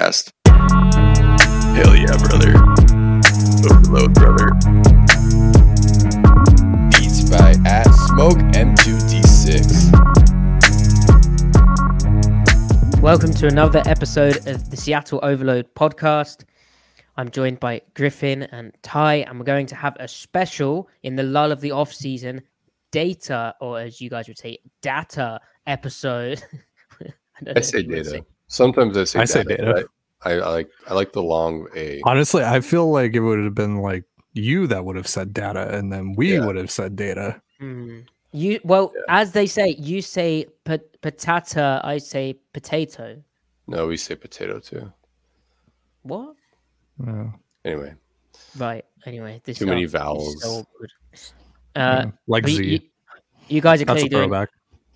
Podcast. Hell yeah, brother. Overload, brother. Beats by at Smoke M2D6. Welcome to another episode of the Seattle Overload podcast. I'm joined by Griffin and Ty, and we're going to have a special in the lull of the off season data, or as you guys would say, data episode. don't I say if you would data. Sometimes I say I say data. data. I, I like I like the long A. Honestly, I feel like it would have been like you that would have said data, and then we Yeah. would have said data. Hmm. You well, Yeah. as they say, you say pot- patata, I say potato. No, we say potato too. What? Yeah. Anyway, Right. Anyway, this Too is many this is so vowels. awkward. Uh, Yeah. Like but Z. you, you, you guys are That's clearly doing.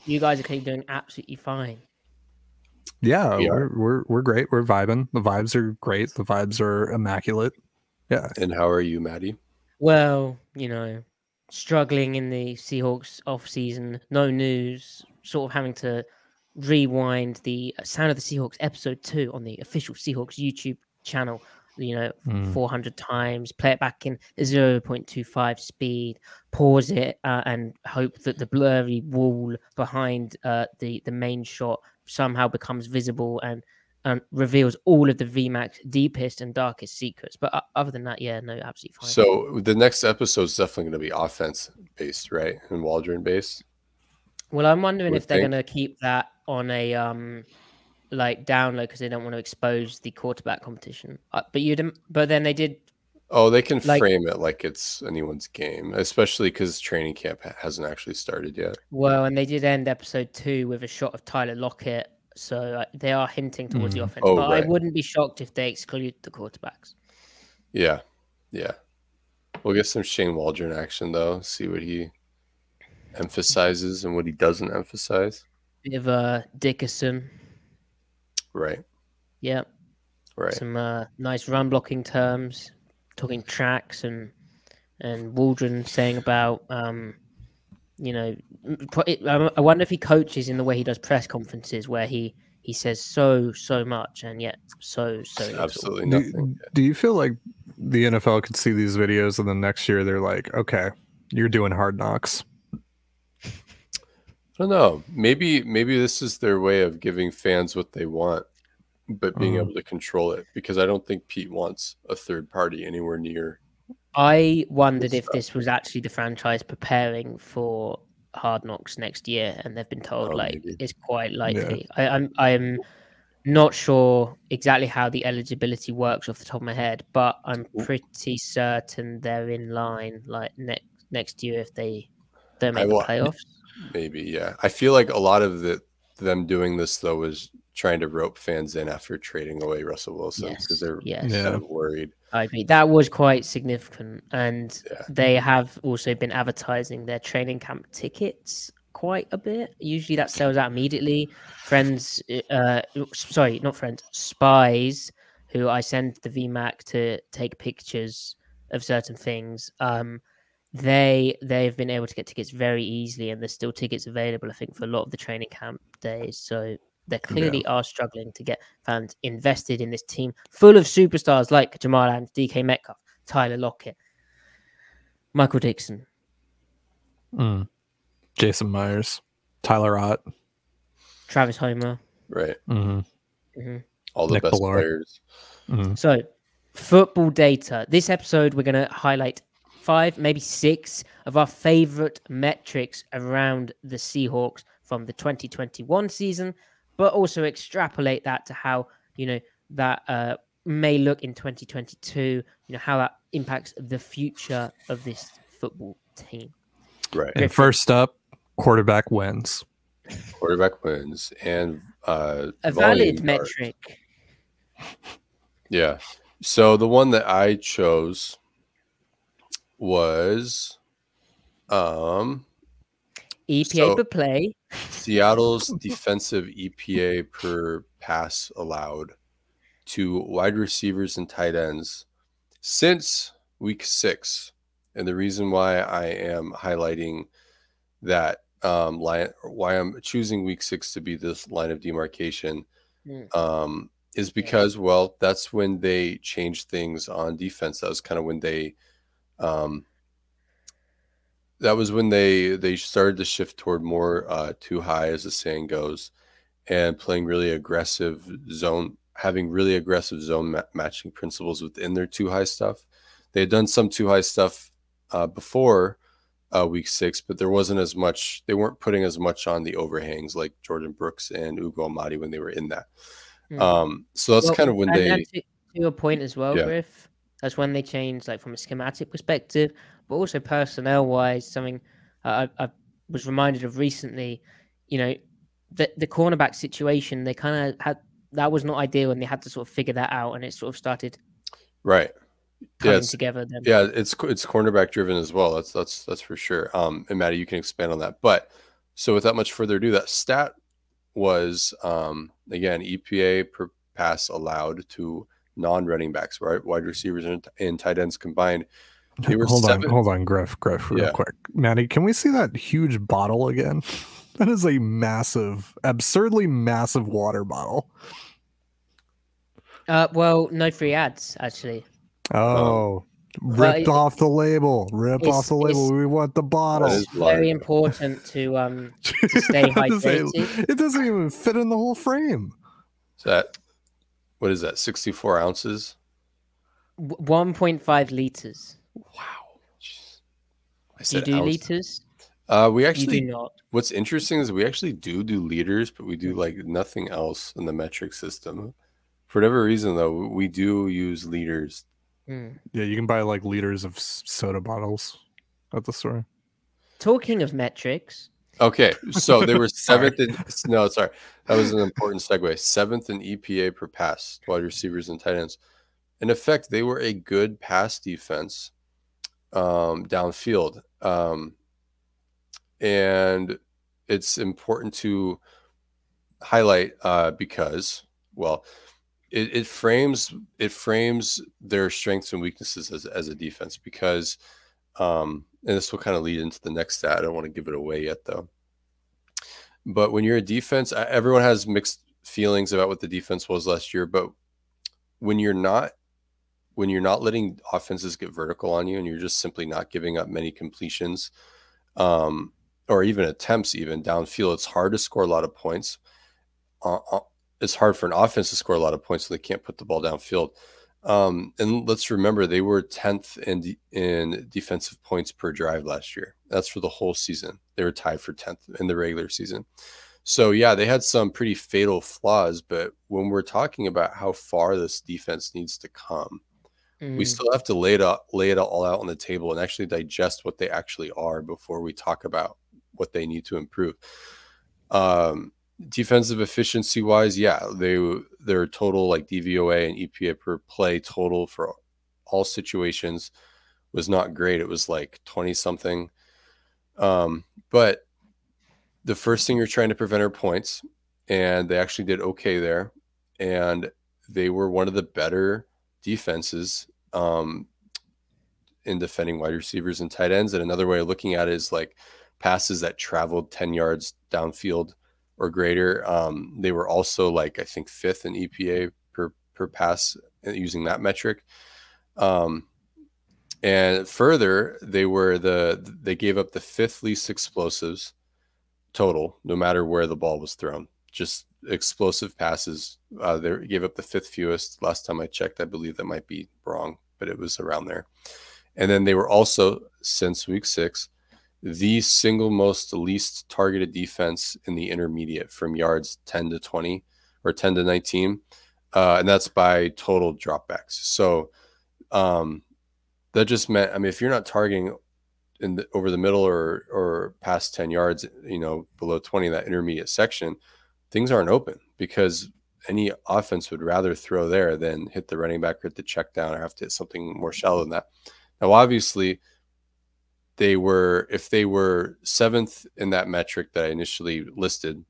You guys are clearly doing absolutely fine. Yeah, We we're, we're we're great. We're vibing. The vibes are great. The vibes are immaculate. Yeah. and how are you, Maddie? Well, you know, struggling in the Seahawks off season, no news, sort of having to rewind the Sound of the Seahawks episode two on the official Seahawks YouTube channel, you know, Mm. 400 times, play it back in 0.25 speed, pause it, uh, and hope that the blurry wall behind uh, the, the main shot somehow becomes visible and um, reveals all of the VMAC's deepest and darkest secrets. But uh, other than that, yeah, no, absolutely fine. So the next episode is definitely going to be offense based, right? And Waldron based. Well, I'm wondering if they're going to keep that on a um like download because they don't want to expose the quarterback competition. Uh, but you. But then they did. Oh, they can Like- frame it like it's anyone's game, especially because training camp ha- hasn't actually started yet. Well, and they did end episode two with a shot of Tyler Lockett. So they are hinting towards the Mm. offense. Oh, but right. I wouldn't be shocked if they exclude the quarterbacks. Yeah, yeah. We'll get some Shane Waldron action though. See what he emphasizes and what he doesn't emphasize. Bit of uh, Dickerson. Right, Yeah. right. Some uh, nice run blocking terms. Talking tracks and and Waldron saying about um, you know, m- pro- it- I I wonder if he coaches in the way he does press conferences, where he he says so so much and yet so so little. Absolutely Do, nothing. do you feel like the NFL could see these videos and then next year they're like, okay, you're doing hard knocks. I don't know. Maybe maybe this is their way of giving fans what they want, but being Mhm. able to control it. Because I don't think Pete wants a third party anywhere near. I wondered if stuff. this was actually the franchise preparing for Hard Knocks next year, and they've been told Oh, like maybe. it's quite likely. I, I'm I'm Not sure exactly how the eligibility works off the top of my head, but I'm pretty certain they're in line like next next year if they don't I make the will- playoffs. Maybe, yeah. I feel like a lot of the them doing this though was trying to rope fans in after trading away Russell Wilson because Yes, they're yes. kind Yeah. of worried. I agree. That was quite significant, and Yeah. they have also been advertising their training camp tickets quite a bit. Usually, that sells out immediately. Friends, uh, sorry, not friends, spies, who I send the VMAC to take pictures of certain things. Um, they they've been able to get tickets very easily, and there's still tickets available. I think for a lot of the training camp days. So they clearly are struggling to get fans invested in this team full of superstars like Jamal Adams, DK Metcalf, Tyler Lockett, Michael Dickson. Mm. Jason Myers, Tyler Ott, Travis Homer. Right. hmm All the Nick best Ballard. players. hmm So, football data. This episode, we're going to highlight five, maybe six of our favorite metrics around the Seahawks from the 2021 season, but also extrapolate that to how, you know, that uh, may look in 2022, you know, how that impacts the future of this football team. Right. And first up, quarterback wins. Quarterback wins and uh A valid yards. metric. Yeah. So the one that I chose was um EPA So- per play. Seattle's defensive EPA per pass allowed to wide receivers and tight ends since week six. And the reason why I am highlighting that um, line, why I'm choosing week six to be this line of demarcation Mm. um, is because, well, that's when they changed things on defense. That was kind of when they, um, that was when they they started to shift toward more uh, two high, as the saying goes, and playing really aggressive zone, having really aggressive zone ma- matching principles within their two high stuff. They had done some two high stuff uh, before uh, week six, but there wasn't as much. They weren't putting as much on the overhangs like Jordyn Brooks and Ugo Amadi when they were in that. Mm. Um, so that's Well, kind of when they. to, to your point as well, Yeah. Griff. That's when they changed, like from a schematic perspective, but also personnel wise. Something I, I was reminded of recently. You know, the the cornerback situation. They kind of had that was not ideal, and they had to sort of figure that out, and it sort of started right. coming it's- together. Then, Yeah, it's it's cornerback driven as well. That's that's that's for sure. Um, and Maddie, you can expand on that. But so without much further ado, that stat was um again EPA per pass allowed to non-running backs, right? Wide receivers and tight ends combined. They were hold seven- on, hold on, Griff, Griff, real Yeah. quick. Maddie, can we see that huge bottle again? That is a massive, absurdly massive water bottle. uh, well, no free ads actually. Oh, Well, ripped off the label. Rip off the label. We want the bottle. It's very important to um to stay It doesn't- hydrated. It doesn't even fit in the whole frame. Is that what is that? Sixty-four ounces. one point five liters. Wow. Jeez. I Do you do ounce. liters? Uh, we You actually do not. What's interesting is we actually do do liters, but we do like nothing else in the metric system. For whatever reason, though, we do use liters. Hmm. Yeah, you can buy like liters of soda bottles at the store. Talking of metrics, Okay, so they were Sorry. seventh in no, sorry, that was an important segue. Seventh in EPA per pass, wide receivers and tight ends. In effect, they were a good pass defense um, downfield, um, and it's important to highlight uh, because, well, it, it frames it frames their strengths and weaknesses as, as a defense because um, and this will kind of lead into the next stat. I don't want to give it away yet, though. But when you're a defense, everyone has mixed feelings about what the defense was last year. But when you're not, when you're not letting offenses get vertical on you, and you're just simply not giving up many completions, um, or even attempts, even downfield, it's hard to score a lot of points. Uh, uh, it's hard for an offense to score a lot of points, so they can't put the ball downfield. Um, and let's remember they were 10th in de- in defensive points per drive last year. That's for the whole season. They were tied for 10th in the regular season. So yeah, they had some pretty fatal flaws, but when we're talking about how far this defense needs to come, Mm. we still have to lay it out, lay it all out on the table and actually digest what they actually are before we talk about what they need to improve. Um, defensive efficiency wise, yeah, they their total like DVOA and EPA per play total for all situations was not great. It was like 20 something. Um, but the first thing you're trying to prevent are points, and they actually did okay there. And they were one of the better defenses um, in defending wide receivers and tight ends. And another way of looking at it is like passes that traveled 10 yards downfield or greater. Um, they were also like, I think, fifth in EPA per, per pass uh, using that metric. Um, and further, they were the they gave up the fifth least explosives total, no matter where the ball was thrown. Just explosive passes. Uh, they gave up the fifth fewest. Last time I checked, I believe that might be wrong, but it was around there. And then they were also, since week six, the single most least targeted defense in the intermediate from yards 10 to 20 or 10 to 19. Uh, and that's by total dropbacks. So um, that just meant, I mean, if you're not targeting in the, over the middle or or past 10 yards, you know, below 20, in that intermediate section, things aren't open because any offense would rather throw there than hit the running back or hit the check down or have to hit something more shallow than that. Now, obviously, they were if they were seventh in that metric that I initially listed,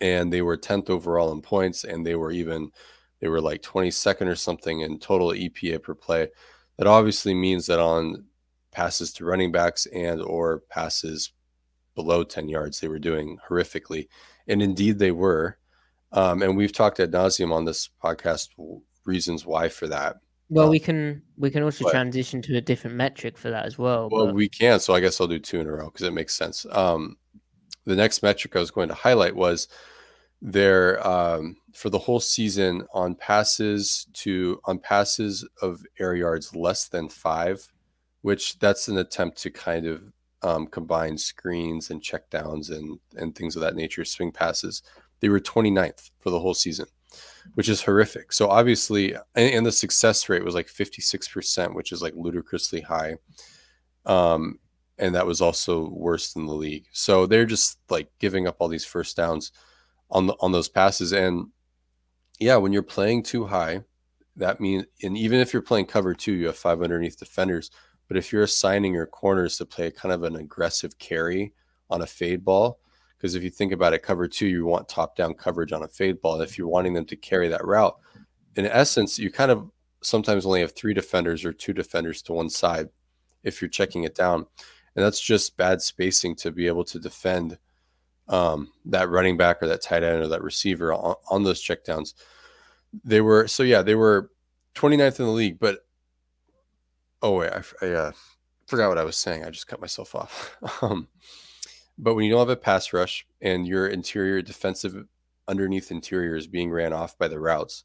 and they were tenth overall in points, and they were even they were like 22nd or something in total EPA per play. That obviously means that on passes to running backs and or passes below 10 yards, they were doing horrifically, and indeed they were. Um, and we've talked ad nauseum on this podcast reasons why for that. Well, Um, we can we can also but- transition to a different metric for that as well. Well, but- we can. So I guess I'll do two in a row because it makes sense. Um, the next metric I was going to highlight was their um, for the whole season on passes to on passes of air yards less than five, which that's an attempt to kind of um, combine screens and checkdowns and and things of that nature, swing passes. They were 29th for the whole season, which is horrific. So obviously, and, and the success rate was like 56%, which is like ludicrously high um, and that was also worse than the league. So they're just like giving up all these first downs on the, on those passes, and yeah, when you're playing two high, that means, and even if you're playing cover two, you have five underneath defenders. But if you're assigning your corners to play kind of an aggressive carry on a fade ball, because if you think about it, cover two, you want top down coverage on a fade ball. If you're wanting them to carry that route, in essence, you kind of sometimes only have three defenders or two defenders to one side if you're checking it down. And that's just bad spacing to be able to defend um, that running back or that tight end or that receiver on, on those checkdowns. They were, so yeah, they were 29th in the league, but oh, wait, I, I uh, forgot what I was saying. I just cut myself off. um, but when you don't have a pass rush and your interior defensive underneath interior is being ran off by the routes,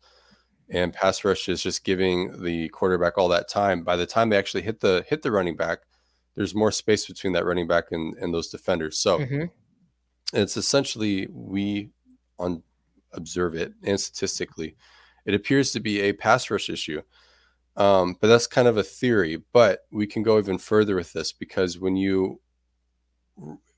and pass rush is just giving the quarterback all that time. By the time they actually hit the hit the running back, there's more space between that running back and, and those defenders. So Mhm. it's essentially we on observe it and statistically, it appears to be a pass rush issue. Um, but that's kind of a theory. But we can go even further with this because when you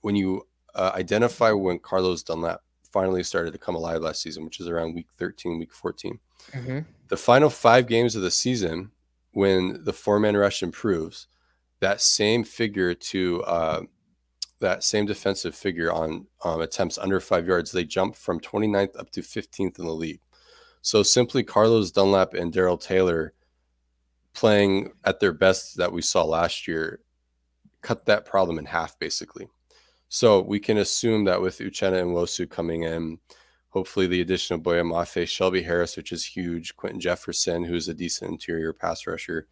when you uh, identify when Carlos Dunlap finally started to come alive last season, which is around week 13, week 14 Mhm. the final five games of the season, when the four man rush improves, that same figure to uh, that same defensive figure on um, attempts under five yards, they jump from 29th up to 15th in the league. So simply Carlos Dunlap and Darrell Taylor playing at their best that we saw last year cut that problem in half basically. So we can assume that with Uchenna Nwosu coming in, hopefully the addition of Boye Mafe, Shelby Harris, which is huge, Quinton Jefferson, who's a decent interior pass rusher.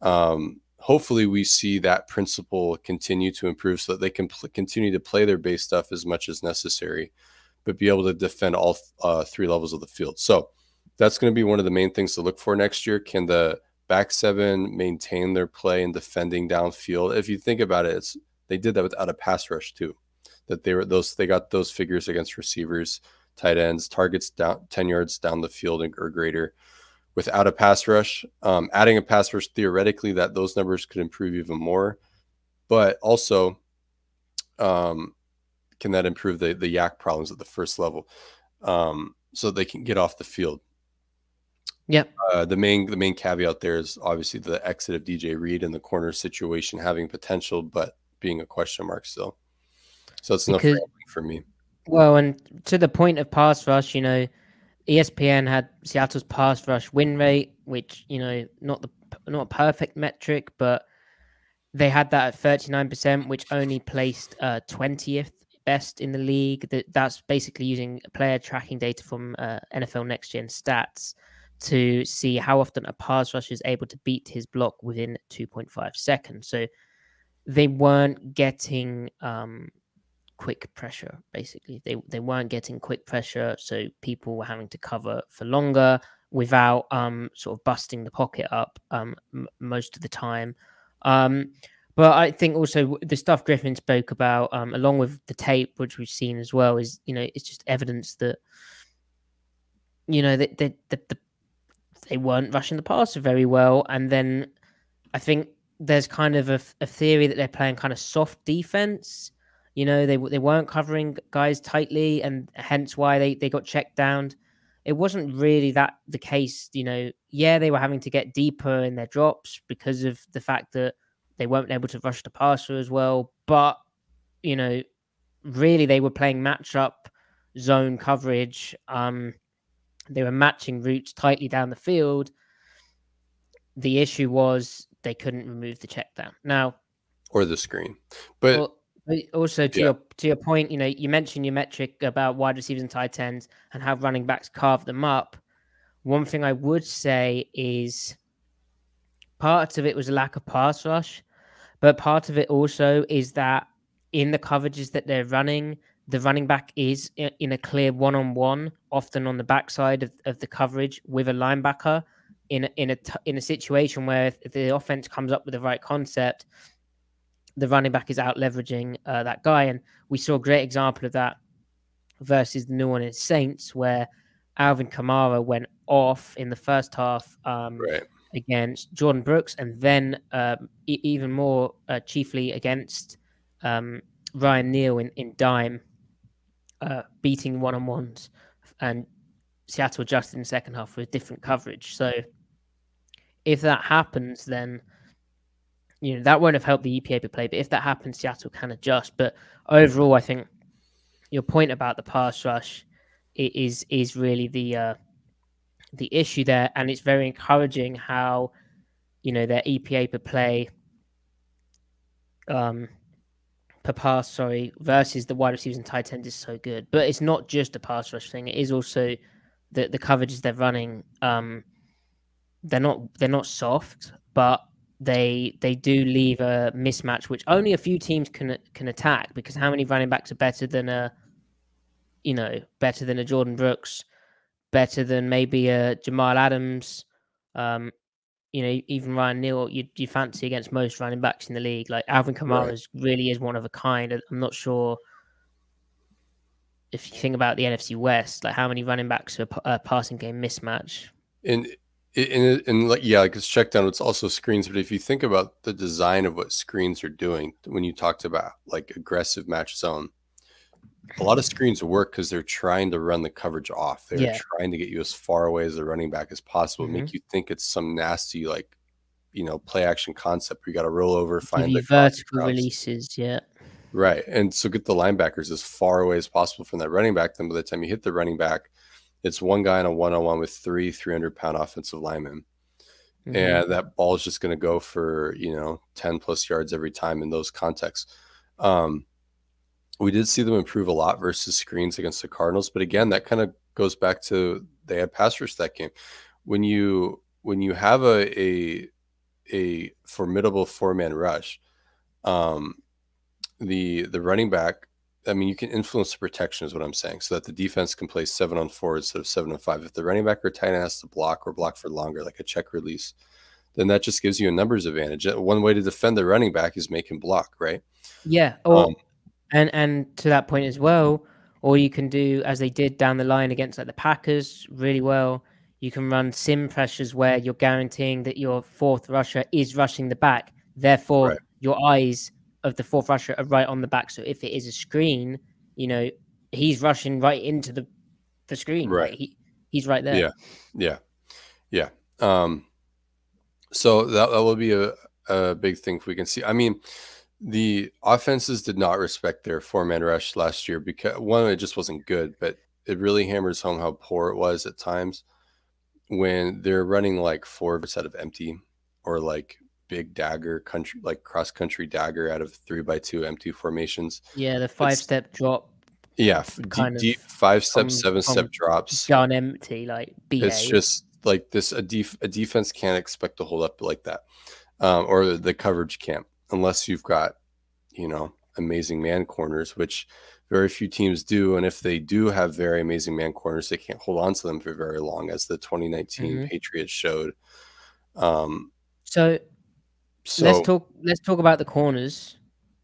Um, hopefully we see that principle continue to improve so that they can pl- continue to play their base stuff as much as necessary, but be able to defend all uh, three levels of the field. So that's going to be one of the main things to look for next year. Can the back seven maintain their play and defending downfield? If you think about it, it's they did that without a pass rush too. that they were those they got those figures against receivers, tight ends, targets down 10 yards down the field or greater without a pass rush. Um, adding a pass rush theoretically that those numbers could improve even more, but also um, can that improve the the YAC problems at the first level um, so they can get off the field. Yep. Uh, the main the main caveat there is obviously the exit of DJ Reed and the corner situation having potential, but being a question mark still. So it's enough for me. Well, and to the point of pass rush, you know, ESPN had Seattle's pass rush win rate, which you know, not the not a perfect metric, but they had that at thirty nine percent, which only placed uh twentieth best in the league. That that's basically using player tracking data from uh, NFL Next Gen Stats to see how often a pass rush is able to beat his block within two point five seconds. So they weren't getting um quick pressure basically they they weren't getting quick pressure so people were having to cover for longer without um sort of busting the pocket up um m- most of the time um but i think also the stuff griffin spoke about um along with the tape which we've seen as well is you know it's just evidence that you know that that the, the, they weren't rushing the passer very well and then i think there's kind of a, a theory that they're playing kind of soft defense you know, they they weren't covering guys tightly, and hence why they they got checked down. It wasn't really that the case. You know, yeah, they were having to get deeper in their drops because of the fact that they weren't able to rush the passer as well. But you know, really, they were playing matchup zone coverage. Um, they were matching routes tightly down the field. The issue was they couldn't remove the check down. Now, Or the screen. But well, but also to Yeah. your to your point, you know, you mentioned your metric about wide receivers and tight ends and how running backs carve them up. One thing I would say is part of it was a lack of pass rush, but part of it also is that in the coverages that they're running, the running back is in a clear one on one, often on the backside of, of the coverage with a linebacker in a, in a t- in a situation where if the offense comes up with the right concept, the running back is out leveraging uh, that guy. And we saw a great example of that versus the New Orleans Saints, where Alvin Kamara went off in the first half um, right. against Jordyn Brooks, and then um, e- even more uh, chiefly against um, Ryan Neal in, in dime, uh, beating one on ones. And Seattle adjusted in the second half with different coverage. So if that happens, then you know that won't have helped the EPA play. But if that happens, Seattle can adjust. But overall, I think your point about the pass rush is is really the uh, the issue there, and it's very encouraging how you know their EPA per play um per pass, sorry, versus the wide receivers and tight ends is so good. But it's not just a pass rush thing; it is also the the coverages they're running. Um, they're not they're not soft, but they they do leave a mismatch which only a few teams can can attack because how many running backs are better than a you know better than a Jordyn Brooks, better than maybe a Jamal Adams, um, you know even Ryan Neal you you fancy against most running backs in the league like Alvin Kamara Right. really is one of a kind. I'm not sure if you think about the NFC West, like how many running backs are a passing game mismatch. And and and like yeah, like it's check down. It's also screens. But if you think about the design of what screens are doing, when you talked about like aggressive match zone, a lot of screens work because they're trying to run the coverage off. They're Yeah. trying to get you as far away as the running back as possible, Mm-hmm. make you think it's some nasty like you know play action concept. where You got to roll over, find the vertical releases, yeah. Right. And so get the linebackers as far away as possible from that running back. Then by the time you hit the running back, it's one guy on a one on one with three 300 pound offensive linemen. Mhm. And that ball is just going to go for, you know, 10 plus yards every time in those contexts. Um, we did see them improve a lot versus screens against the Cardinals. But again, that kind of goes back to they had pass rush that game. When you when you have a a, a formidable four man rush, um, the the running back I mean, you can influence the protection, is what I'm saying, so that the defense can play seven on four instead of seven on five. If the running back or tight end has to block or block for longer, like a check release, then that just gives you a numbers advantage. One way to defend the running back is make him block, right? Yeah. Or Um, And and to that point as well, or you can do as they did down the line against like the Packers really well. You can run sim pressures where you're guaranteeing that your fourth rusher is rushing the back. Therefore, Right. your eyes of the fourth rusher are right on the back. So if it is a screen, you know, he's rushing right into the the screen. Right. Right. He, he's right there. Yeah. Yeah. Yeah. Um, so that, that will be a, a big thing if we can see. I mean, the offenses did not respect their four man rush last year because one, it just wasn't good, but it really hammers home how poor it was at times when they're running like four out of empty or like big dagger country, like cross country dagger out of three by two empty formations. Yeah, the five step drop Yeah. f- Deep, Kind of five step, from- seven step drops. gun empty, like BA. It's just like this a def- a defense can't expect to hold up like that. Um, or the coverage can't unless you've got, you know, amazing man corners, which very few teams do. And if they do have very amazing man corners, they can't hold on to them for very long, as the 2019 Mhm. Patriots showed. Um, so, so let's talk let's talk about the corners.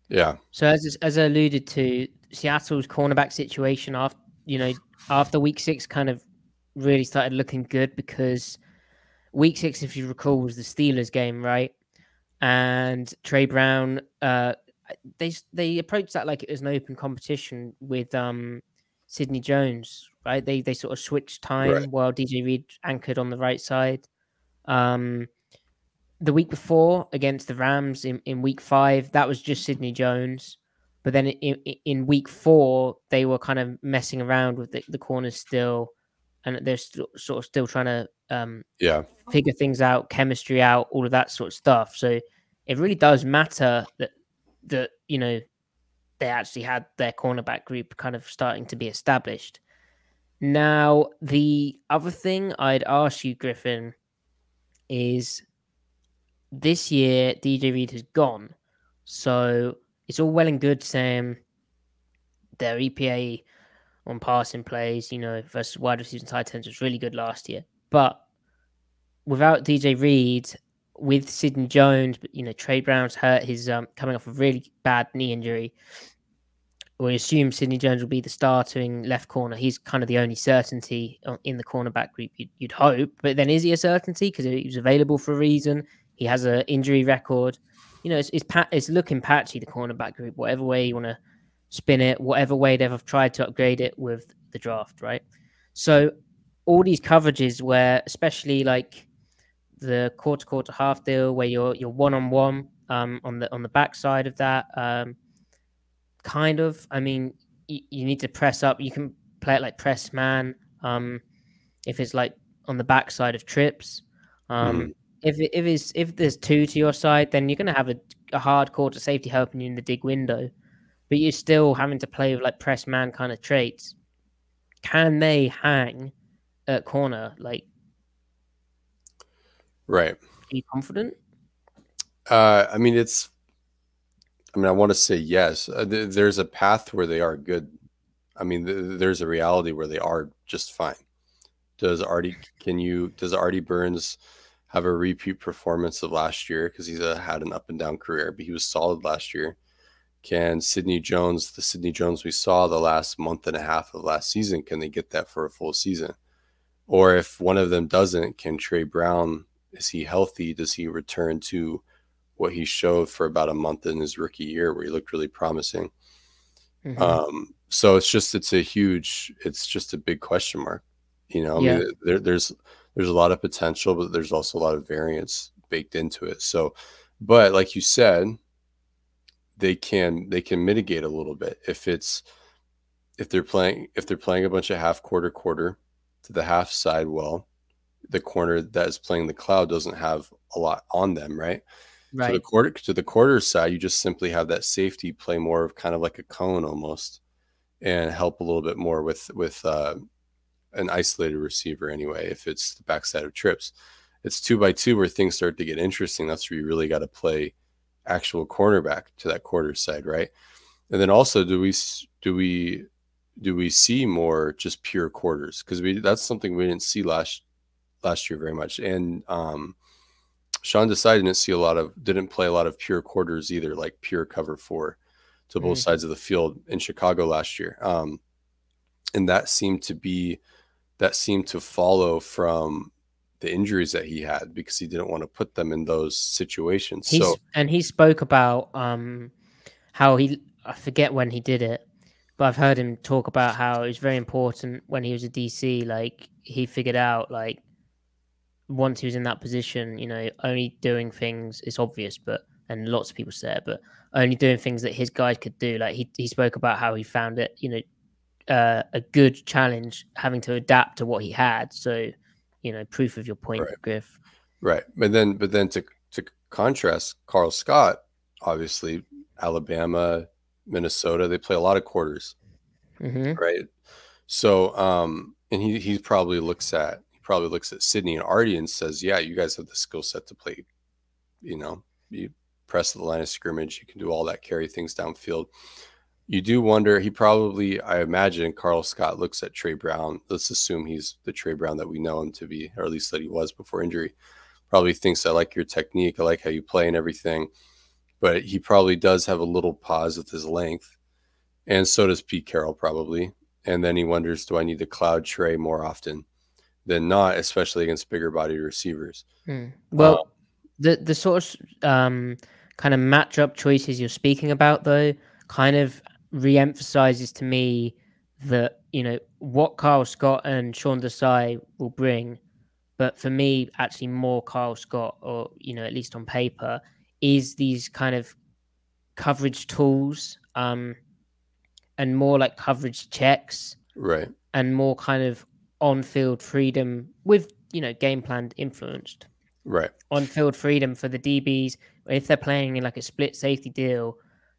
yeah, So as as I alluded to, Seattle's cornerback situation after you know after week six kind of really started looking good because week six, if you recall, was the Steelers game, right? And Tre Brown, uh, they they approached that like it was an open competition with um Sidney Jones, right? They they sort of switched time Right. while DJ Reed anchored on the right side. Um, the week before against the Rams in, in week five, that was just Sidney Jones. But then in, in, in week four, they were kind of messing around with the, the corners still, and they're still, sort of still trying to um, yeah, figure things out, chemistry out, all of that sort of stuff. So it really does matter that that you know they actually had their cornerback group kind of starting to be established. Now, the other thing I'd ask you, Griffin, is this year DJ Reed has gone. So it's all well and good saying their EPA on passing plays, you know, versus wide receivers and tight ends was really good last year. But without DJ Reed, with Sidney Jones, but you know, Tre Brown's hurt, he's um, coming off a really bad knee injury. We assume Sidney Jones will be the starting left corner. He's kind of the only certainty in the cornerback group. You'd, you'd hope, but then is he a certainty because he was available for a reason? He has an injury record. You know, it's it's, it's looking patchy the cornerback group. Whatever way you want to spin it, whatever way they've tried to upgrade it with the draft, right? So all these coverages where, especially like the quarter quarter half deal, where you're you're one on one um on the on the back side of that, um, kind of. I mean, you, you need to press up. You can play it like press man. Um, if it's like on the back side of trips. Um, if if it's if there's two to your side, then you're gonna have a, a hard quarter safety helping you in the dig window, but you're still having to play with like press man kind of traits. Can they hang at corner? Like, right. are you confident? Uh, I mean, it's. I mean, I want to say yes. Uh, th- there's a path where they are good. I mean, th- there's a reality where they are just fine. Does Artie? Can you? Does Artie Burns have a repeat performance of last year? Because he's uh, had an up and down career, but he was solid last year. Can Sidney Jones, the Sidney Jones we saw the last month and a half of last season, can they get that for a full season? Or if one of them doesn't, can Tre Brown? Is he healthy? Does he return to what he showed for about a month in his rookie year, where he looked really promising? Mhm. Um, so it's just it's a huge, it's just a big question mark. You know, I Yeah. mean, there, there's there's a lot of potential, but there's also a lot of variance baked into it. So, but like you said, they can they can mitigate a little bit if it's if they're playing if they're playing a bunch of half quarter quarter to the half side well the corner that is playing the cloud doesn't have a lot on them right to the quarter to the quarter side, you just simply have that safety play more of kind of like a cone almost, and help a little bit more with with uh, an isolated receiver anyway. If it's the backside of trips, it's two by two where things start to get interesting. That's where you really got to play actual cornerback to that quarter side, right? And then also, do we do we do we see more just pure quarters? Because we that's something we didn't see last last year very much, and um, Sean Desai didn't see a lot of didn't play a lot of pure quarters either, like pure cover four. to both Mhm. sides of the field in Chicago last year. Um, and that seemed to be that seemed to follow from the injuries that he had because he didn't want to put them in those situations. He's so and he spoke about um how he I forget when he did it, but I've heard him talk about how it was very important when he was a DC. Like he figured out like once he was in that position, you know, only doing things is obvious, but and lots of people say it, but only doing things that his guys could do. Like he he spoke about how he found it, you know, uh, a good challenge having to adapt to what he had. So, you know, proof of your point, Right. Griff. Right. But then but then to to contrast Karl Scott, obviously Alabama, Minnesota, they play a lot of quarters, hmm right? So um and he he probably looks at he probably looks at Sidney and Artie and says, Yeah, you guys have the skill set to play, you know, you press the line of scrimmage, you can do all that, carry things downfield. You do wonder, he probably, I imagine Karl Scott looks at Tre Brown. Let's assume he's the Tre Brown that we know him to be, or at least that he was before injury probably thinks I like your technique, I like how you play and everything. But he probably does have a little pause with his length. And so does Pete Carroll probably. And then he wonders, do I need to cloud Tre more often than not, especially against bigger bodied receivers? Mm. Well, Um, the the sort of um, kind of matchup choices you're speaking about, though, kind of re-emphasizes to me that you know what Karl Scott and Sean Desai will bring, but for me, actually more Karl Scott, or you know at least on paper, is these kind of coverage tools, um, and more like coverage checks Right. and more kind of on-field freedom with you know game plan influenced Right. on-field freedom for the DBs if they're playing in like a split safety deal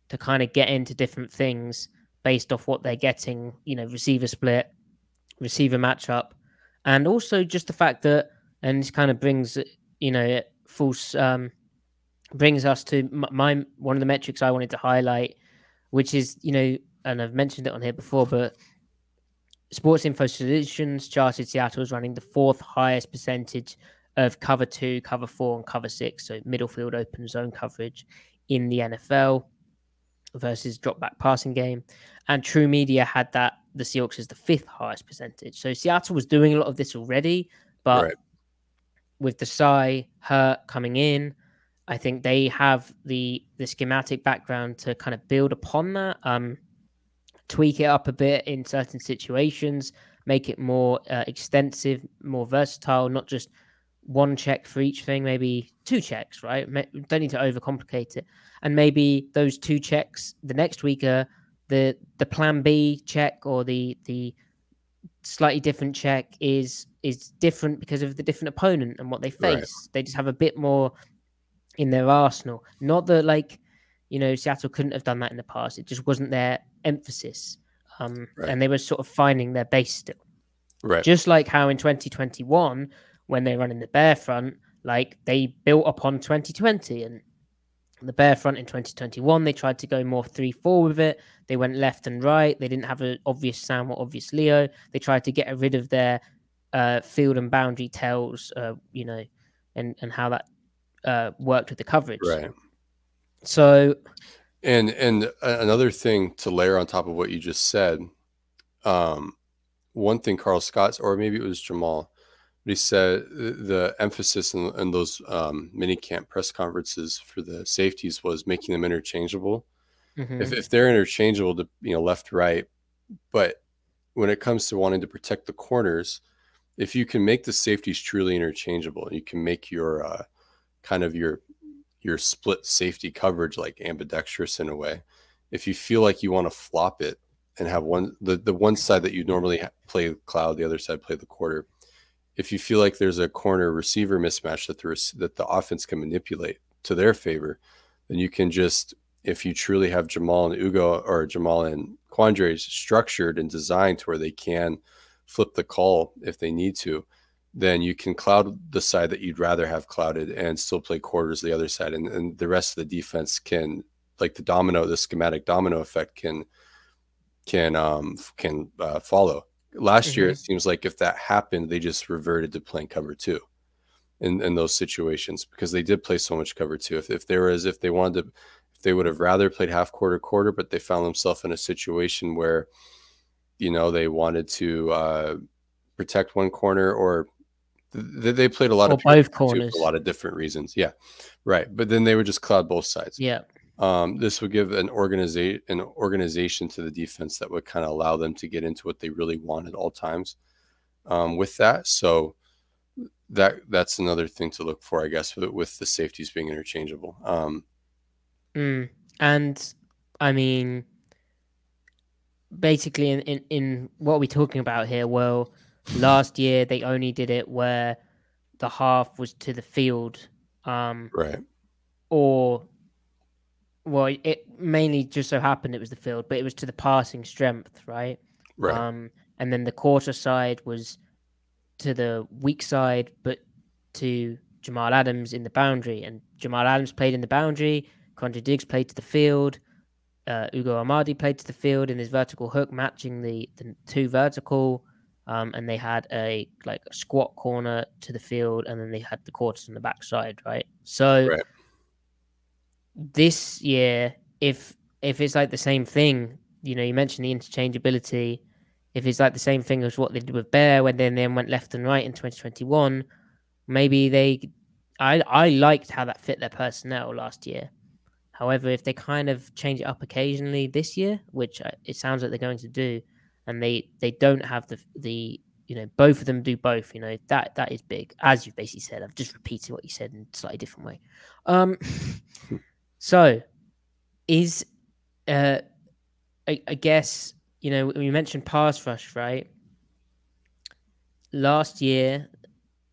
to kind of get into different things based off what they're getting, you know, receiver split, receiver matchup, and also just the fact that and this kind of brings you know false um brings us to my one of the metrics I wanted to highlight, which is you know, and I've mentioned it on here before, but Sports Info Solutions charted Seattle as running the fourth highest percentage of cover two, cover four, and cover six, so middle field open zone coverage in the NFL versus drop back passing game. And True Media had that the Seahawks is the fifth highest percentage. So Seattle was doing a lot of this already, but Right. with the Psy Hurt coming in, I think they have the the schematic background to kind of build upon that. Um, tweak it up a bit in certain situations, make it more uh, extensive, more versatile, not just one check for each thing, maybe two checks, right? Don't need to overcomplicate it. And maybe those two checks the next week are the the plan B check or the the slightly different check is is different because of the different opponent and what they face. Right. They just have a bit more in their arsenal. Not that like you know Seattle couldn't have done that in the past. It just wasn't their emphasis, um, Right. and they were sort of finding their base still. Right. Just like how in 2021, when they run in the bear front, like they built upon 2020 and the bear front in 2021, they tried to go more 3 4 with it. They went left and right. They didn't have an obvious Sam or obvious Leo. They tried to get rid of their uh, field and boundary tells, uh, you know, and, and how that uh, worked with the coverage. Right. So, And and another thing to layer on top of what you just said, um, one thing Karl Scott or maybe it was Jamal, but he said the, the emphasis in, in those um, mini camp press conferences for the safeties was making them interchangeable. mhm, If if they're interchangeable to you know left right, but when it comes to wanting to protect the corners, if you can make the safeties truly interchangeable, you can make your uh, kind of your your split safety coverage like ambidextrous in a way. If you feel like you want to flop it and have one the, the one side that you normally play cloud, the other side play the quarter. If you feel like there's a corner receiver mismatch that the that the offense can manipulate to their favor, then you can just if you truly have Jamal and Ugo or Jamal and Quandre structured and designed to where they can flip the call if they need to, then you can cloud the side that you'd rather have clouded and still play quarters the other side. And, and the rest of the defense can, like the domino, the schematic domino effect can can um can uh, follow. Last year, it seems like if that happened, they just reverted to playing cover two in, in those situations because they did play so much cover two. If, if there was, if they wanted to, if they would have rather played half quarter quarter, but they found themselves in a situation where, you know, they wanted to uh, protect one corner or th- they played a lot Or of both corners. for a lot of different reasons. Yeah, right. But then they would just cloud both sides. Yeah. Um, this would give an organization an organization to the defense that would kind of allow them to get into what they really want at all times. Um, with that, so that that's another thing to look for, I guess, with, with the safeties being interchangeable. Um, Mm. And I mean, basically, in, in, in what are talking about here? Well, last year they only did it where the half was to the field, um, right, or well, it mainly just so happened it was the field, but it was to the passing strength, right? right, Um, and then the quarter side was to the weak side, but to Jamal Adams in the boundary. And Jamal Adams played in the boundary. Quandre Diggs played to the field. Uh, Ugo Amadi played to the field in his vertical hook, matching the, the two vertical. Um, and they had a like a squat corner to the field, and then they had the quarters on the backside, right? So Right. This year, if if it's like the same thing, you know, you mentioned the interchangeability. If it's like the same thing as what they did with Bear when they then went left and right in 2021, maybe they. I I liked how that fit their personnel last year. However, if they kind of change it up occasionally this year, which uh, it sounds like they're going to do, and they they don't have the the you know both of them do both, you know that that is big. As you basically said, I've just repeated what you said in a slightly different way. Um, so is uh, I, I guess you know we mentioned pass rush, right? Last year,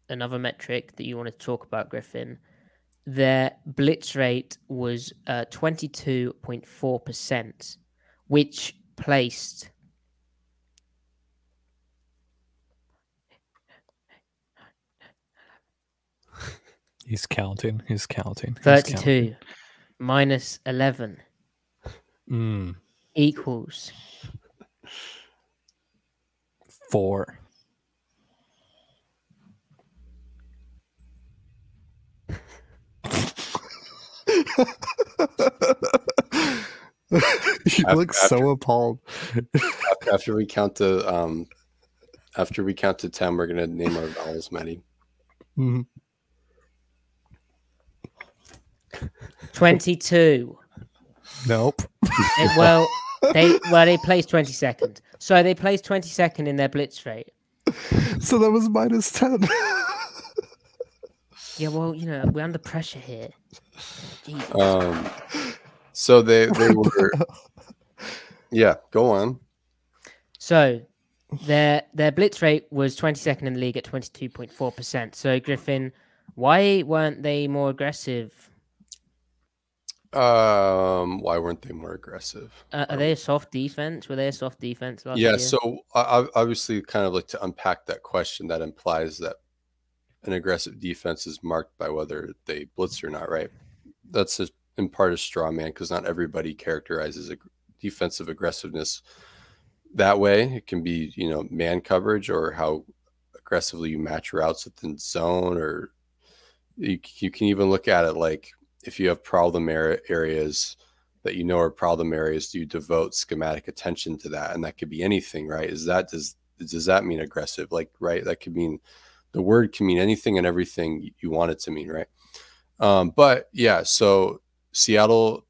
another metric that you wanted to talk about, Griffin, their blitz rate was uh, 22.4%, which placed He's counting. He's counting. he's counting. 32 minus 11 Mm, equals four. you Af- look so appalled. After, after we count to um, after we count to ten, we're gonna name our vowels, Matty. Mhm. 22. Nope. It- well, they well they placed 22nd. So they placed 22nd in their blitz rate. So that was minus 10. Yeah, well, you know, we're under pressure here. Jesus. Um, so they they were. Yeah, go on. So their their blitz rate was 22nd in the league at 22.4%. So Griffin, why weren't they more aggressive? Um, why weren't they more aggressive? Uh, are they a soft defense? Were they a soft defense last yeah year? so I I- obviously kind of like to unpack that question that implies that an aggressive defense is marked by whether they blitz or not right that's just in part a straw man because not everybody characterizes ag- defensive aggressiveness that way it can be you know man coverage or how aggressively you match routes within zone or you, you can even look at it like if you have problem areas that you know are problem areas do you devote schematic attention to that? And that could be anything right? Is that does does that mean aggressive? Like right that could mean the word can mean anything and everything you want it to mean right? Um but yeah so seattle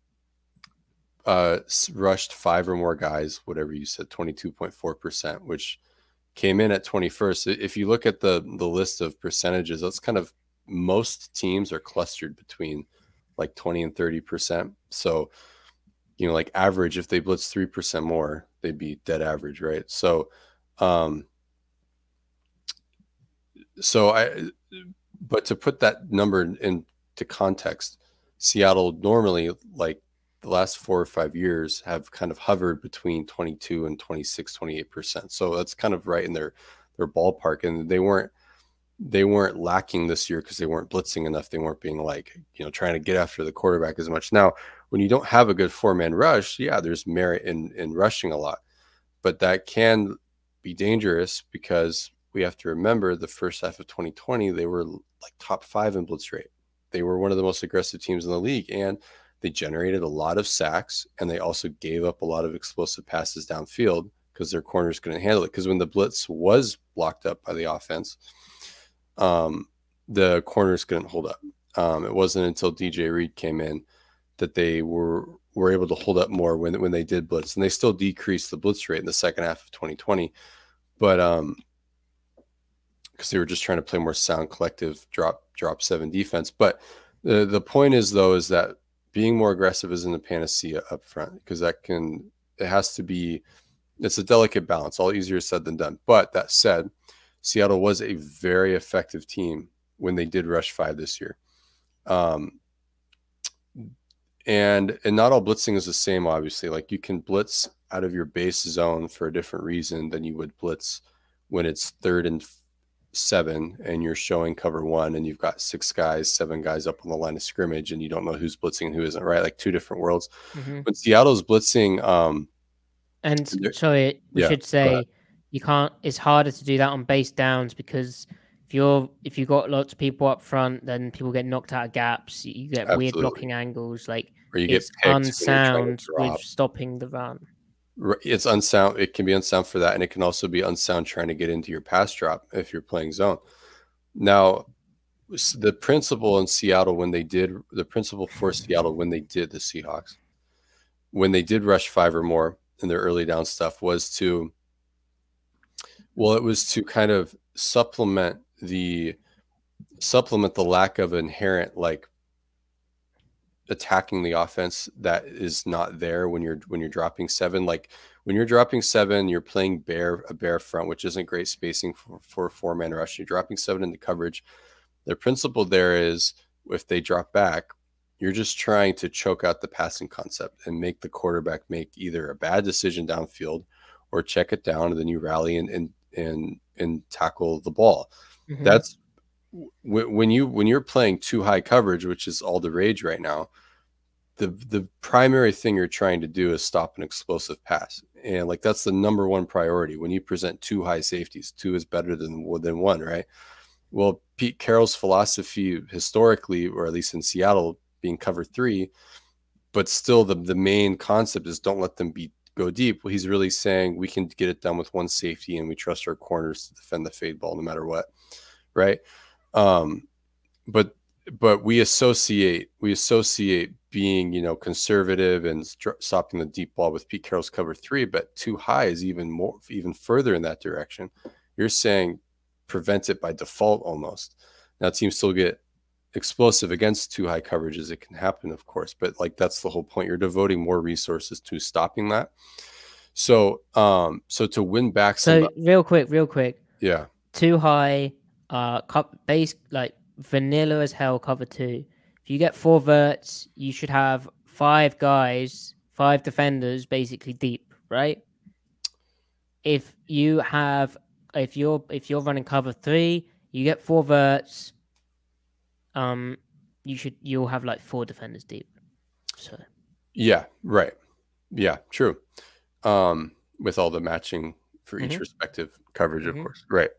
uh rushed five or more guys whatever you said 22.4% which came in at 21st if you look at the the list of percentages that's kind of most teams are clustered between like 20 and 30% so you know, like average, if they blitz three percent more, they'd be dead average, right? So, um, so I, but to put that number into context, Seattle normally, like the last four or five years, have kind of hovered between 22 and 26, 28 percent. So that's kind of right in their their ballpark, and they weren't they weren't lacking this year because they weren't blitzing enough. They weren't being like you know trying to get after the quarterback as much. Now when you don't have a good four man rush, yeah, there's merit in in rushing a lot, but that can be dangerous because we have to remember the first half of 2020 they were like top five in blitz rate. They were one of the most aggressive teams in the league, and they generated a lot of sacks and they also gave up a lot of explosive passes downfield because their corners couldn't handle it. Because when the blitz was blocked up by the offense, um, the corners couldn't hold up. Um, it wasn't until DJ Reed came in that they were were able to hold up more when when they did blitz, and they still decreased the blitz rate in the second half of 2020, but um, because they were just trying to play more sound collective drop drop seven defense. But the the point is though is that being more aggressive isn't a panacea up front because that can it has to be it's a delicate balance all easier said than done but that said seattle was a very effective team when they did rush five this year um, and and not all blitzing is the same obviously like you can blitz out of your base zone for a different reason than you would blitz when it's third and seven and you're showing cover one and you've got six guys, seven guys up on the line of scrimmage and you don't know who's blitzing and who isn't, right? Like two different worlds. Mhm. When Seattle's blitzing, um, And sorry, we Yeah, should say. You can't. It's harder to do that on base downs because if you're if you got lots of people up front, then people get knocked out of gaps. You get weird blocking angles. Like or you it's picked when you're trying unsound with stopping the run. It's unsound. It can be unsound for that, and it can also be unsound trying to get into your pass drop if you're playing zone. Now, the principle in Seattle when they did the principle for Seattle when they did the Seahawks, when they did rush five or more in their early down stuff was to, well, it was to kind of supplement the supplement the lack of inherent like attacking the offense that is not there when you're when you're dropping seven. Like when you're dropping seven you're playing bear a bear front which isn't great spacing for, for a four man rush. You're dropping seven into coverage. The principle there is if they drop back you're just trying to choke out the passing concept and make the quarterback make either a bad decision downfield or check it down and then you rally and and and, and tackle the ball. Mhm. that's w- when you when you're playing two high coverage which is all the rage right now the the primary thing you're trying to do is stop an explosive pass. And like that's the number one priority when you present two high safeties. Two is better than than one right? Well pete carroll's philosophy historically or at least in seattle being cover three but still the the main concept is don't let them be go deep well he's really saying we can get it done with one safety and we trust our corners to defend the fade ball no matter what right um but but we associate we associate being you know conservative and stopping the deep ball with Pete Carroll's cover three, but two high is even more even further in that direction. You're saying prevent it by default almost. Now teams still get explosive against two high coverages. It can happen, of course, but like that's the whole point. You're devoting more resources to stopping that. So um so to win back some So real quick, real quick, yeah two high, uh, co- base like vanilla as hell. Cover two. If you get four verts, you should have five guys, five defenders, basically deep, right? If you have, if you're if you're running cover three, you get four verts. Um, you should you'll have like four defenders deep. So Yeah, right. Yeah, true. Um, with all the matching for each Mhm. respective coverage, Mhm. of course. Right.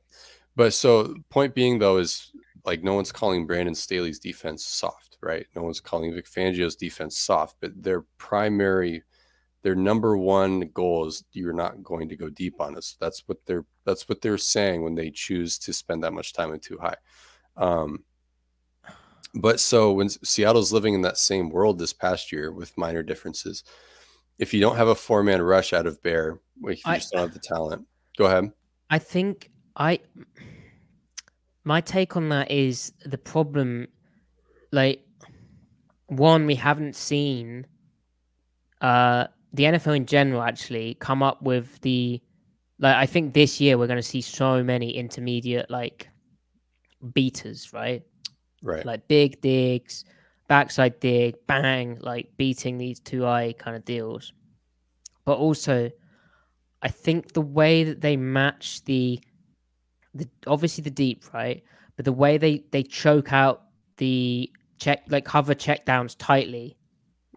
But so point being though is like no one's calling Brandon Staley's defense soft, right? No one's calling Vic Fangio's defense soft, but their primary their number one goal is you're not going to go deep on us. That's what they're that's what they're saying when they choose to spend that much time in two high. Um but so when Seattle's living in that same world this past year with minor differences, if you don't have a four man rush out of Bear, if you I- just don't have the talent, go ahead. I think I my take on that is the problem like one we haven't seen uh the NFL in general actually come up with the like I think this year we're going to see so many intermediate like beaters, right? Right. Like big digs, backside dig, bang, like beating these two eye kind of deals. But also I think the way that they match the the obviously the deep, right? But the way they they choke out the check like cover check downs tightly,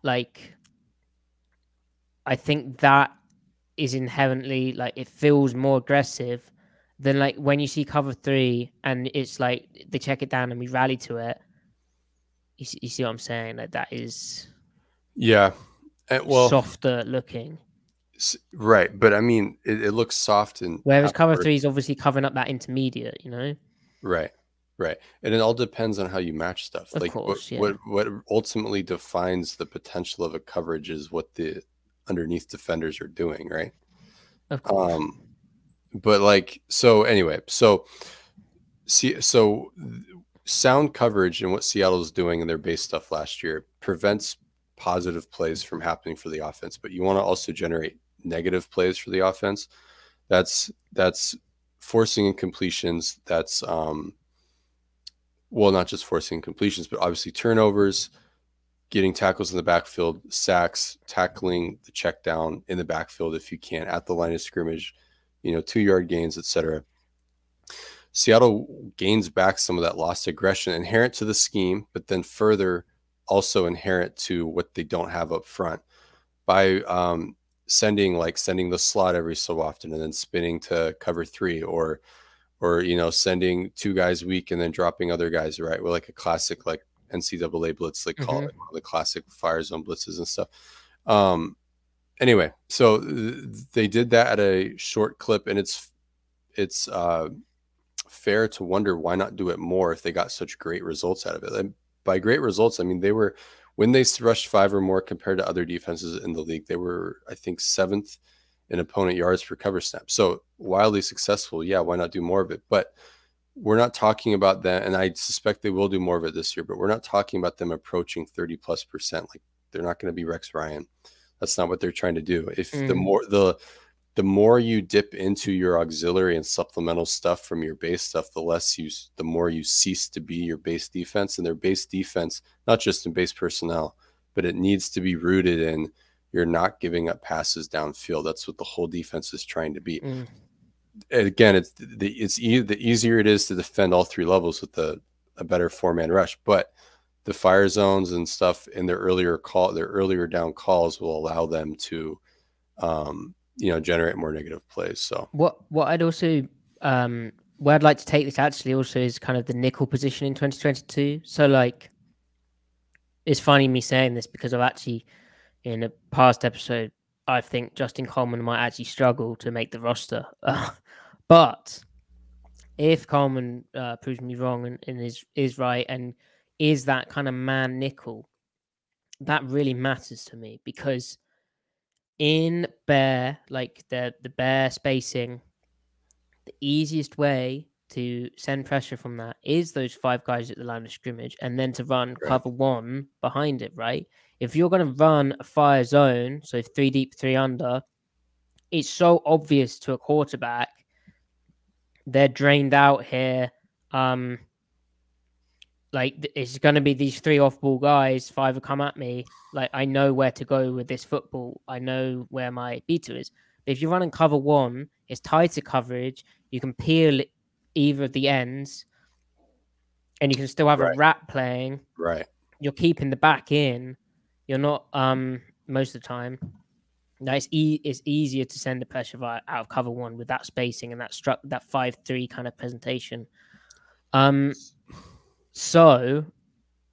like I think that is inherently like it feels more aggressive than like when you see cover three and it's like they check it down and we rally to it. You see, you see what I'm saying? Like that is Yeah. And, well, softer looking. right, but I mean, it, it looks soft and Whereas half cover three is obviously covering up that intermediate, you know? Right, right, and it all depends on how you match stuff. Of like course, yeah. what, what what ultimately defines the potential of a coverage is what the underneath defenders are doing, right? Of course. Um, but like so anyway, so see, so sound coverage and what Seattle's doing in their base stuff last year prevents positive plays from happening for the offense. But you want to also generate negative plays for the offense. That's that's forcing incompletions. That's um, well, not just forcing completions, but obviously turnovers, getting tackles in the backfield, sacks, tackling the check down in the backfield if you can at the line of scrimmage, you know, two yard gains, etc. Seattle gains back some of that lost aggression inherent to the scheme, but then further also inherent to what they don't have up front by um, sending like sending the slot every so often and then spinning to cover three or or you know sending two guys weak and then dropping other guys right with like a classic like NCAA blitz they call Mhm. it the classic fire zone blitzes and stuff. Um, anyway, so th- they did that at a short clip, and it's it's uh, fair to wonder why not do it more if they got such great results out of it. And by great results, I mean they were when they rushed five or more compared to other defenses in the league, they were I think seventh in opponent yards per cover snap. So wildly successful. Yeah, why not do more of it? But we're not talking about that, and I suspect they will do more of it this year. But we're not talking about them approaching thirty plus percent. Like they're not going to be Rex Ryan. That's not what they're trying to do. If the Mm. more the the more you dip into your auxiliary and supplemental stuff from your base stuff, the less you, the more you cease to be your base defense. And their base defense, not just in base personnel, but it needs to be rooted in you're not giving up passes downfield. That's what the whole defense is trying to be. Mm. And again, it's the it's e- the easier it is to defend all three levels with the a better four man rush, but the fire zones and stuff in their earlier call, their earlier down calls will allow them to, um, you know, generate more negative plays. So What what I'd also um where I'd like to take this actually also is kind of the nickel position in 2022. So like it's funny me saying this because I've actually in a past episode I think Justin Coleman might actually struggle to make the roster. but if Coleman uh, proves me wrong and, and is is right and is that kind of man nickel, that really matters to me because in bear like the the bear spacing the easiest way to send pressure from that is those five guys at the line of scrimmage and then to run Right. cover one behind it right if you're going to run a fire zone so three deep three under it's so obvious to a quarterback they're drained out here um like it's going to be these three off ball guys five will come at me like i know where to go with this football. I know where my beta is. But if you're running cover one it's tighter coverage. You can peel either of the ends and you can still have Right. a rat playing. Right, you're keeping the back in. You're not um most of the time. Now it's, e- it's easier to send the pressure out of cover one with that spacing and that struck that five three kind of presentation. Um so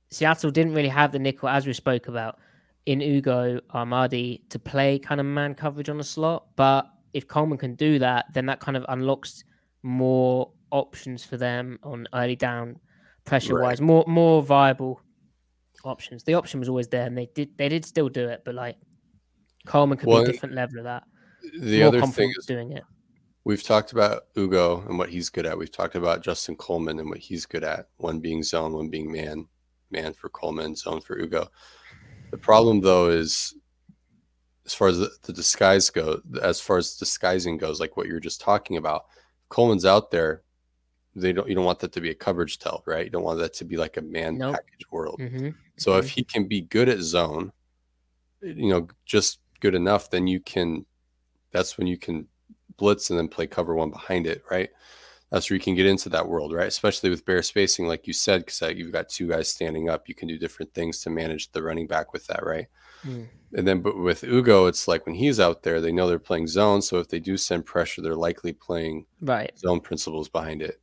Seattle didn't really have the nickel as we spoke about in Ugo Amadi to play kind of man coverage on the slot. But if Coleman can do that, then that kind of unlocks more options for them on early down pressure wise, more more viable options. The option was always there and they did they did still do it, but like Coleman could Well, be a different level of that. the more other thing is doing it. We've talked about Ugo and what he's good at. We've talked about Justin Coleman and what he's good at. One being zone, one being man, man for Coleman, zone for Ugo. The problem though is as far as the, the disguise goes, as far as disguising goes, like what you were just talking about, Coleman's out there. They don't. You don't want that to be a coverage tell, right? You don't want that to be like a man Nope. package world. hmm So if he can be good at zone, you know, just good enough, then you can. That's when you can blitz and then play cover one behind it, right? That's where you can get into that world, right? Especially with bear spacing, like you said, because you've got two guys standing up, you can do different things to manage the running back with that, right? Mm. And then, but with Ugo, it's like when he's out there, they know they're playing zone. So if they do send pressure, they're likely playing Right. zone principles behind it.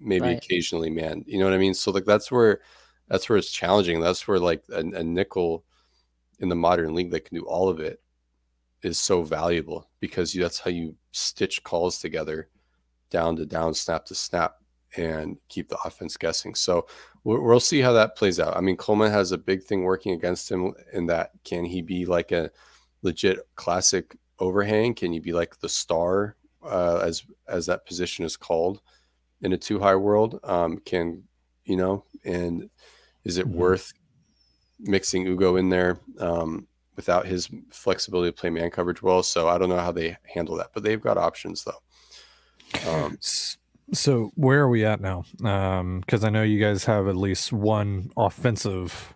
Maybe Right. occasionally man. You know what I mean? So like that's where that's where it's challenging. That's where like a, a nickel in the modern league that can do all of it is so valuable because you, that's how you stitch calls together down to down, snap to snap, and keep the offense guessing. So we'll, we'll see how that plays out. I mean, Coleman has a big thing working against him in that can he be like a legit classic overhang? Can he be like the star uh, as as that position is called in a two high world? Um, can you know? And is it mm-hmm. worth mixing Ugo in there um, without his flexibility to play man coverage well? So I don't know how they handle that, but they've got options though. Um, so where are we at now? Because um, I know you guys have at least one offensive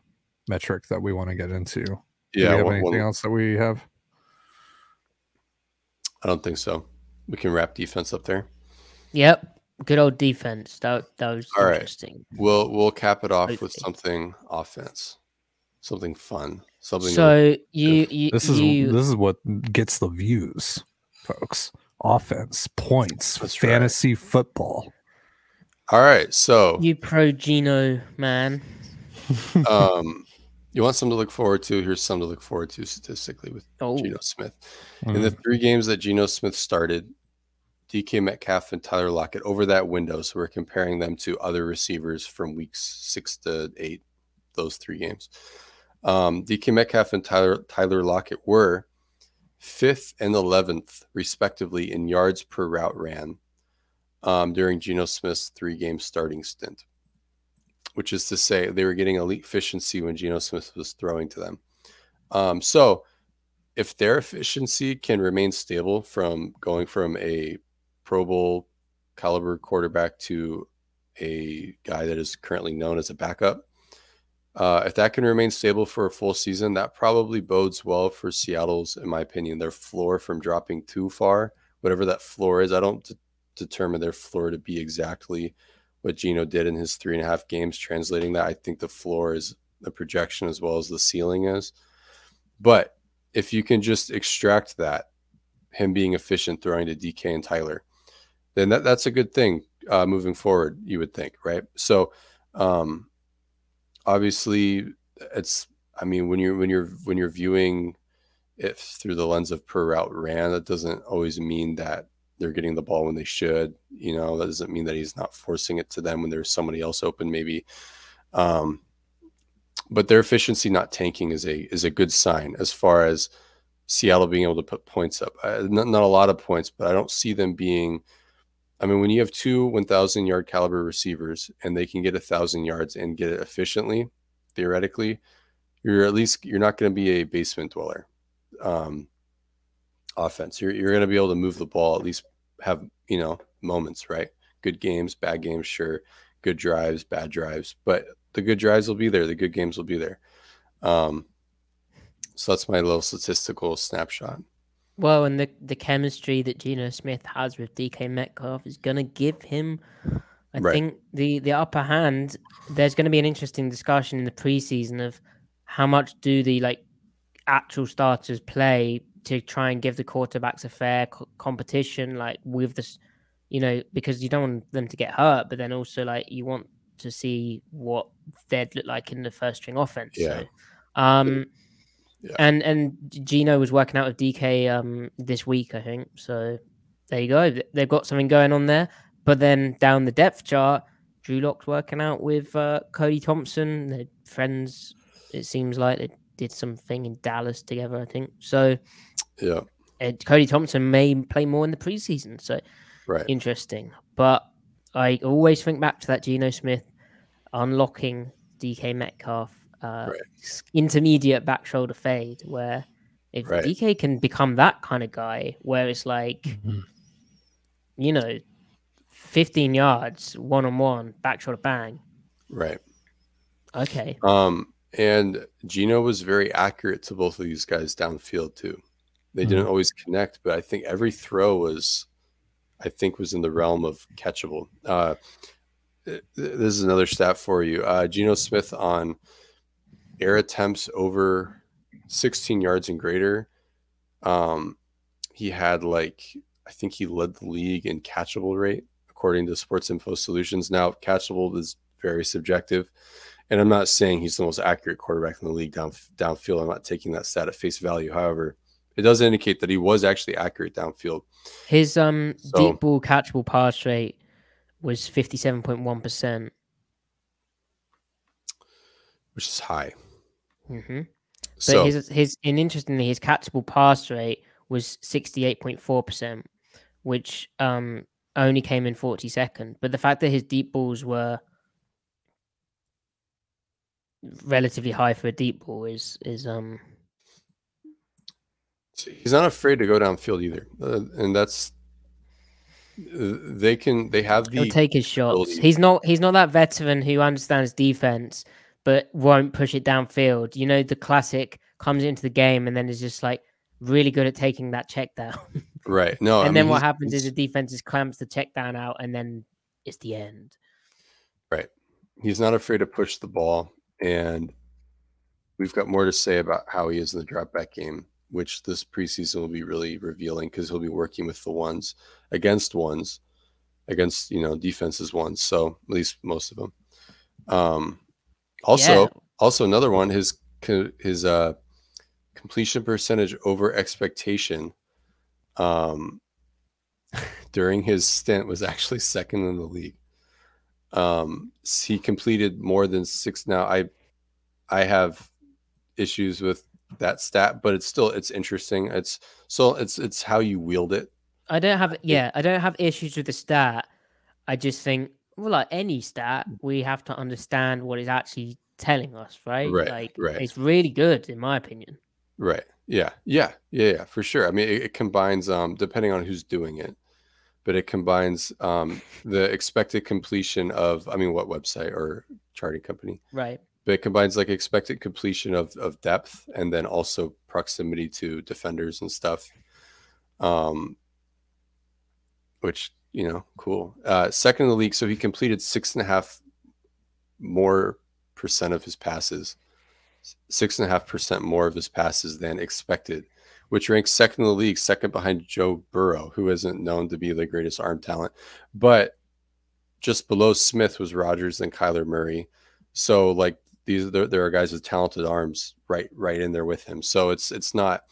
metric that we want to get into. Do yeah. have one, anything one, else that we have? I don't think so. We can wrap defense up there. Yep. Good old defense. That, that was All interesting. Right. We'll we'll cap it off with something offense, something fun, something. So you, you this is you, this is what gets the views, folks offense, points, fantasy right. football. All right, so you pro Geno man. um, you want something to look forward to? Here's something to look forward to statistically with oh. Geno Smith. Mm. In the three games that Geno Smith started, DK Metcalf and Tyler Lockett over that window. So we're comparing them to other receivers from weeks six to eight, those three games. Um, DK Metcalf and Tyler Tyler Lockett were fifth and 11th, respectively, in yards per route ran um, during Geno Smith's three game starting stint, which is to say they were getting elite efficiency when Geno Smith was throwing to them. Um, so, if their efficiency can remain stable from going from a Pro Bowl caliber quarterback to a guy that is currently known as a backup, uh, if that can remain stable for a full season, that probably bodes well for Seattle's, in my opinion, their floor from dropping too far, whatever that floor is. I don't determine their floor to be exactly what Geno did in his three and a half games, translating that. I think the floor is the projection as well as the ceiling is. But if you can just extract that, him being efficient throwing to DK and Tyler, then that, that's a good thing uh, moving forward, you would think, right? So, um, obviously it's i mean when you're when you're when you're viewing it through the lens of per route ran that doesn't always mean that they're getting the ball when they should you know that doesn't mean that he's not forcing it to them when there's somebody else open maybe um but their efficiency not tanking is a is a good sign as far as Seattle being able to put points up. Uh, not, not a lot of points, but I don't see them being I mean, when you have two 1,000 yard caliber receivers and they can get a thousand yards and get it efficiently, theoretically, you're at least you're not going to be a basement dweller. Um, offense, you're you're going to be able to move the ball at least have you know moments, right? Good games, bad games, sure. Good drives, bad drives, but the good drives will be there. The good games will be there. Um, so that's my little statistical snapshot. Well, and the the chemistry that Geno Smith has with DK Metcalf is going to give him, I right. think, the the upper hand. There's going to be an interesting discussion in the preseason of how much do the like actual starters play to try and give the quarterbacks a fair co- competition, like with this, you know, because you don't want them to get hurt, but then also like you want to see what they'd look like in the first string offense. Yeah. So, um, yeah. And and Geno was working out with DK um, this week, I think. So there you go. They've got something going on there. But then down the depth chart, Drew Lock's working out with uh, Cody Thompson. They're friends. It seems like they did something in Dallas together. I think so. Yeah. Cody Thompson may play more in the preseason. So right. interesting. But I always think back to that Geno Smith unlocking DK Metcalf uh, right. intermediate back shoulder fade, where if right. DK can become that kind of guy, where it's like, mm-hmm. you know, 15 yards, one on one, back shoulder bang. Right. Okay. Um, and Geno was very accurate to both of these guys downfield too. They mm-hmm. didn't always connect, but I think every throw was, I think, was in the realm of catchable. Uh, this is another stat for you. Uh, Geno Smith on air attempts over 16 yards and greater. Um, he had like I think he led the league in catchable rate according to Sports Info Solutions. Now catchable is very subjective, And I'm not saying he's the most accurate quarterback in the league down downfield. I'm not taking that stat at face value. However, it does indicate that he was actually accurate downfield. His um so, deep ball catchable pass rate was 57.1%, which is high. Mm-hmm. But so, his his and interestingly, his catchable pass rate was 68.4%, which um only came in 42nd. But the fact that his deep balls were relatively high for a deep ball is is um he's not afraid to go downfield either uh, and that's they can they have the He'll take his shots ability. he's not he's not that veteran who understands defense but won't push it downfield you know the classic comes into the game and then is just like really good at taking that check down right no and I then mean, what happens is the defense just clamps the check down out and then it's the end right he's not afraid to push the ball and we've got more to say about how he is in the drop back game, which this preseason will be really revealing because he'll be working with the ones against ones, against you know defenses ones. So at least most of them. Um, also, yeah. also another one his his uh completion percentage over expectation um during his stint was actually second in the league um, he completed more than six. Now I, I have issues with that stat, but it's still it's interesting. It's so it's it's how you wield it. I don't have yeah, I don't have issues with the stat. I just think well, like any stat, we have to understand what it's actually telling us, right? Right. Like right. it's really good in my opinion. Right. Yeah. Yeah. Yeah. Yeah. For sure. I mean, it, it combines um depending on who's doing it but it combines um, the expected completion of, I mean, what website or charting company? Right. But it combines like expected completion of, of depth and then also proximity to defenders and stuff. Um, which, you know, cool. Uh, second in the league. So he completed six and a half more percent of his passes, six and a half percent more of his passes than expected which ranks second in the league, second behind Joe Burrow, who isn't known to be the greatest arm talent. But just below Smith was Rodgers and Kyler Murray. So like these there, there are guys with talented arms right right in there with him. So it's it's not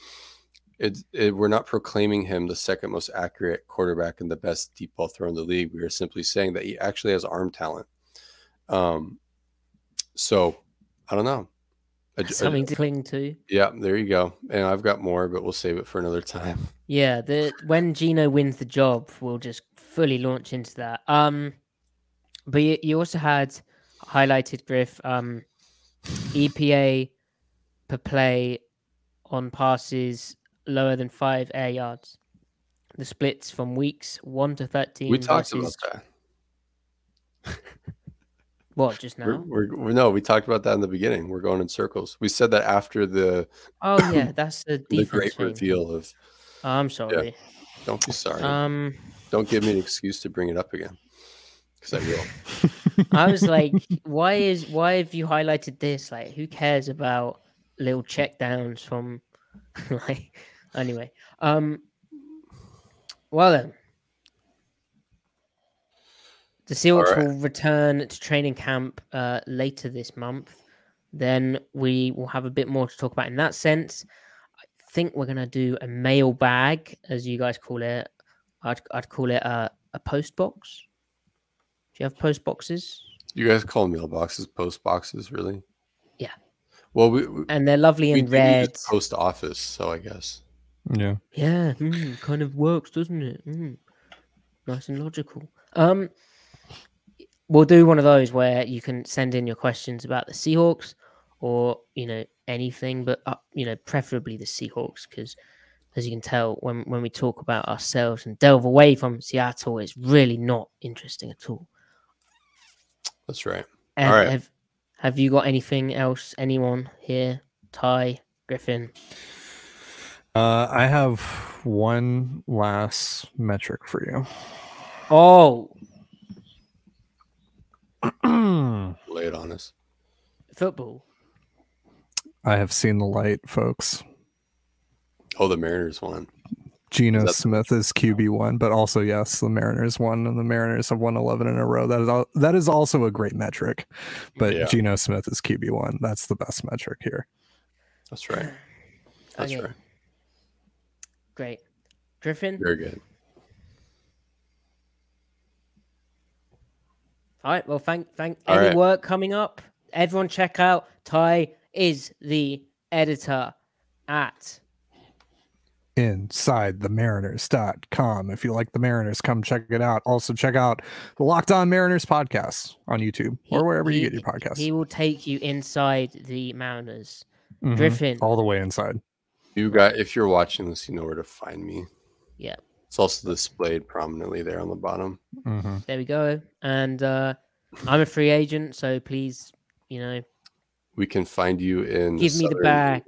it, it, we're not proclaiming him the second most accurate quarterback and the best deep ball throw in the league. We are simply saying that he actually has arm talent. Um, so I don't know. Something to cling to. Yeah, there you go. And I've got more, but we'll save it for another time. Yeah, the when Geno wins the job, we'll just fully launch into that. Um, but you, you also had highlighted Griff um, EPA per play on passes lower than five air yards. The splits from weeks one to thirteen. We talked versus... about that. What just now? We're, we're, no, we talked about that in the beginning. We're going in circles. We said that after the oh yeah, that's the the great reveal of. Oh, I'm sorry. Yeah. Don't be sorry. Um, don't give me an excuse to bring it up again, because I will. I was like, why is why have you highlighted this? Like, who cares about little check downs from like anyway. Um. Well then, the Seahawks right. will return to training camp uh, later this month. Then we will have a bit more to talk about in that sense. I think we're going to do a mail bag, as you guys call it. I'd, I'd call it a, a post box. Do you have post boxes? You guys call mailboxes post boxes, really? Yeah. Well, we, we and they're lovely in red. Post office, so I guess. Yeah. Yeah, mm, kind of works, doesn't it? Mm. Nice and logical. Um, we'll do one of those where you can send in your questions about the Seahawks or you know anything, but uh, you know preferably the Seahawks because as you can tell when when we talk about ourselves and delve away from Seattle, it's really not interesting at all. That's right. And all right. Have, have you got anything else? Anyone here? Ty Griffin. Uh, I have one last metric for you. Oh, Lay it on us. Football. I have seen the light, folks. Oh, the Mariners won. Geno Smith is QB one, but also yes, the Mariners won, and the Mariners have won eleven in a row. That is all, that is also a great metric. But yeah. Geno Smith is QB one. That's the best metric here. That's right. That's okay. right. Great, Griffin. Very good. All right. Well, thank thank all any right. work coming up. Everyone, check out Ty is the editor at inside the mariners.com. If you like the Mariners, come check it out. Also, check out the Locked On Mariners podcast on YouTube or wherever he, you get your podcasts. He will take you inside the Mariners. Mm-hmm. Griffin. All the way inside. You got if you're watching this, you know where to find me. Yeah. It's also displayed prominently there on the bottom. Mm-hmm. There we go. And uh, I'm a free agent, so please, you know, we can find you in give me the bag